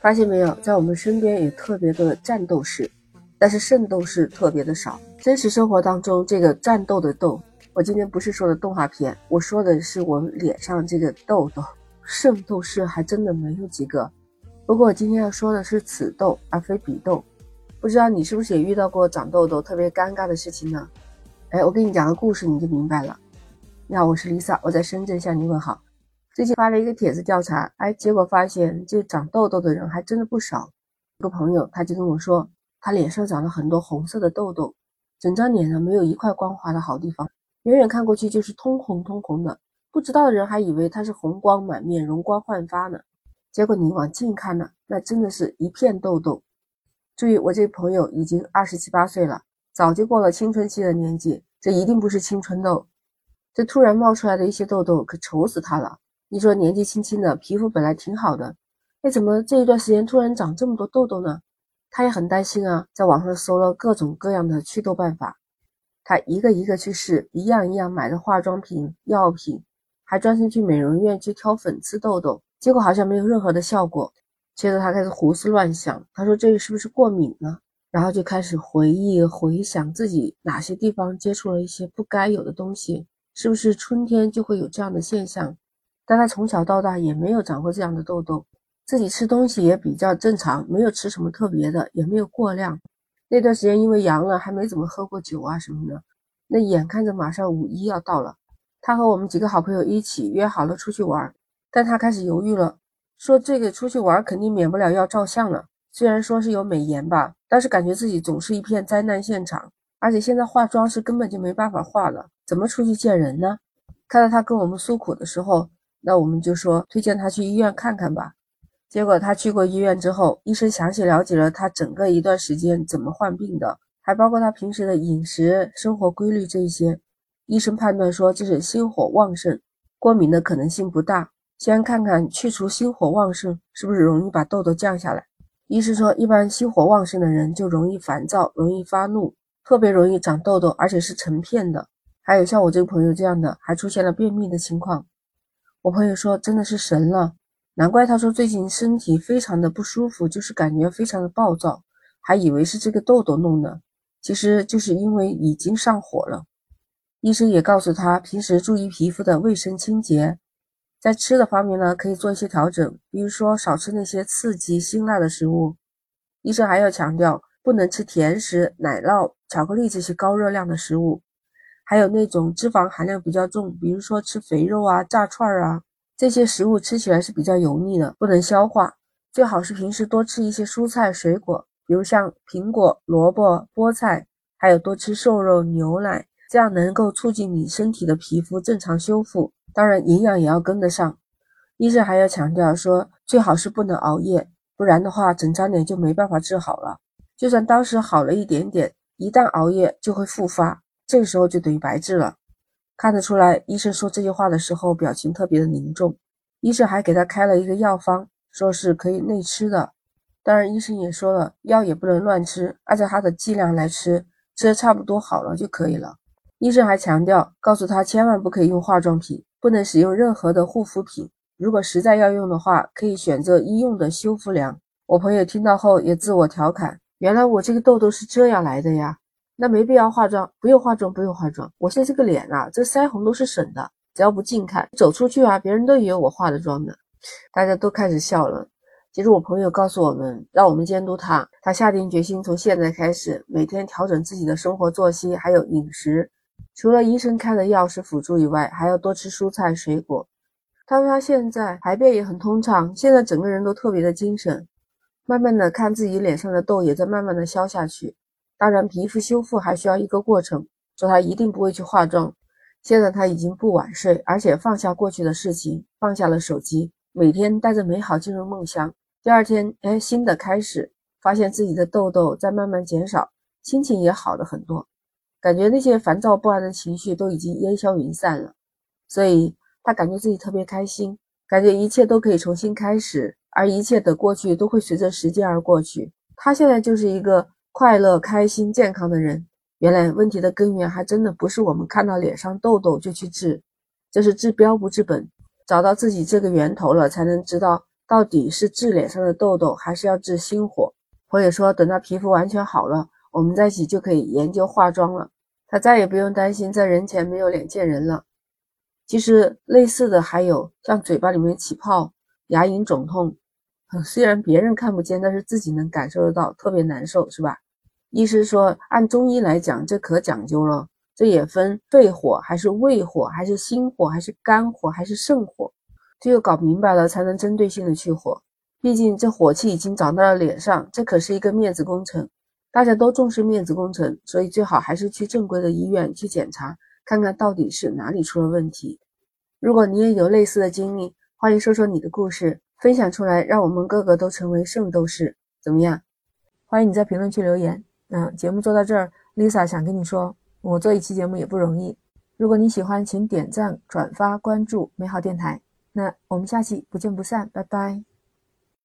发现没有，在我们身边也特别的战斗士，但是圣斗士特别的少。真实生活当中，这个战斗的斗，我今天不是说的动画片，我说的是我脸上这个痘痘。圣斗士还真的没有几个。不过我今天要说的是此痘，而非彼痘。不知道你是不是也遇到过长痘痘特别尴尬的事情呢？哎，我给你讲个故事，你就明白了。你好，我是 Lisa，我在深圳向你问好。最近发了一个帖子调查，哎，结果发现这长痘痘的人还真的不少。一个朋友他就跟我说，他脸上长了很多红色的痘痘，整张脸上没有一块光滑的好地方，远远看过去就是通红通红的，不知道的人还以为他是红光满面、容光焕发呢。结果你往近看呢，那真的是一片痘痘。注意，我这朋友已经二十七八岁了，早就过了青春期的年纪，这一定不是青春痘。这突然冒出来的一些痘痘，可愁死他了。你说年纪轻轻的皮肤本来挺好的，哎，怎么这一段时间突然长这么多痘痘呢？他也很担心啊，在网上搜了各种各样的祛痘办法，他一个一个去试，一样一样买的化妆品、药品，还专程去美容院去挑粉刺痘痘，结果好像没有任何的效果。接着他开始胡思乱想，他说这个是不是过敏呢？然后就开始回忆回想自己哪些地方接触了一些不该有的东西，是不是春天就会有这样的现象？但他从小到大也没有长过这样的痘痘，自己吃东西也比较正常，没有吃什么特别的，也没有过量。那段时间因为阳了，还没怎么喝过酒啊什么的。那眼看着马上五一要到了，他和我们几个好朋友一起约好了出去玩，但他开始犹豫了，说这个出去玩肯定免不了要照相了。虽然说是有美颜吧，但是感觉自己总是一片灾难现场，而且现在化妆是根本就没办法化了，怎么出去见人呢？看到他跟我们诉苦的时候。那我们就说推荐他去医院看看吧。结果他去过医院之后，医生详细了解了他整个一段时间怎么患病的，还包括他平时的饮食、生活规律这一些。医生判断说这是心火旺盛，过敏的可能性不大。先看看去除心火旺盛是不是容易把痘痘降下来。医生说，一般心火旺盛的人就容易烦躁、容易发怒，特别容易长痘痘，而且是成片的。还有像我这个朋友这样的，还出现了便秘的情况。我朋友说真的是神了，难怪他说最近身体非常的不舒服，就是感觉非常的暴躁，还以为是这个痘痘弄的，其实就是因为已经上火了。医生也告诉他平时注意皮肤的卫生清洁，在吃的方面呢可以做一些调整，比如说少吃那些刺激辛辣的食物。医生还要强调不能吃甜食、奶酪、巧克力这些高热量的食物。还有那种脂肪含量比较重，比如说吃肥肉啊、炸串儿啊，这些食物吃起来是比较油腻的，不能消化。最好是平时多吃一些蔬菜水果，比如像苹果、萝卜、菠菜，还有多吃瘦肉、牛奶，这样能够促进你身体的皮肤正常修复。当然，营养也要跟得上。医生还要强调说，最好是不能熬夜，不然的话，整张脸就没办法治好了。就算当时好了一点点，一旦熬夜就会复发。这个时候就等于白治了，看得出来，医生说这句话的时候表情特别的凝重。医生还给他开了一个药方，说是可以内吃的。当然，医生也说了，药也不能乱吃，按照他的剂量来吃，吃的差不多好了就可以了。医生还强调，告诉他千万不可以用化妆品，不能使用任何的护肤品。如果实在要用的话，可以选择医用的修复良。我朋友听到后也自我调侃：原来我这个痘痘是这样来的呀。那没必要化妆，不用化妆，不用化妆。我现在这个脸啊，这腮红都是省的，只要不近看，走出去啊，别人都以为我化的妆呢。大家都开始笑了。其实我朋友告诉我们，让我们监督他，他下定决心从现在开始，每天调整自己的生活作息，还有饮食。除了医生开的药是辅助以外，还要多吃蔬菜水果。他说他现在排便也很通畅，现在整个人都特别的精神。慢慢的看自己脸上的痘也在慢慢的消下去。当然，皮肤修复还需要一个过程。说他一定不会去化妆。现在他已经不晚睡，而且放下过去的事情，放下了手机，每天带着美好进入梦乡。第二天，哎，新的开始，发现自己的痘痘在慢慢减少，心情也好了很多，感觉那些烦躁不安的情绪都已经烟消云散了。所以他感觉自己特别开心，感觉一切都可以重新开始，而一切的过去都会随着时间而过去。他现在就是一个。快乐、开心、健康的人，原来问题的根源还真的不是我们看到脸上痘痘就去治，这是治标不治本。找到自己这个源头了，才能知道到底是治脸上的痘痘，还是要治心火？或者说等到皮肤完全好了，我们在一起就可以研究化妆了。他再也不用担心在人前没有脸见人了。其实类似的还有像嘴巴里面起泡、牙龈肿痛，虽然别人看不见，但是自己能感受得到，特别难受，是吧？医师说，按中医来讲，这可讲究了，这也分肺火还是胃火，还是心火，还是肝火，还是肾火，只有搞明白了，才能针对性的去火。毕竟这火气已经长到了脸上，这可是一个面子工程。大家都重视面子工程，所以最好还是去正规的医院去检查，看看到底是哪里出了问题。如果你也有类似的经历，欢迎说说你的故事，分享出来，让我们个个都成为圣斗士，怎么样？欢迎你在评论区留言。那节目做到这儿，Lisa 想跟你说，我做一期节目也不容易。如果你喜欢，请点赞、转发、关注美好电台。那我们下期不见不散，拜拜。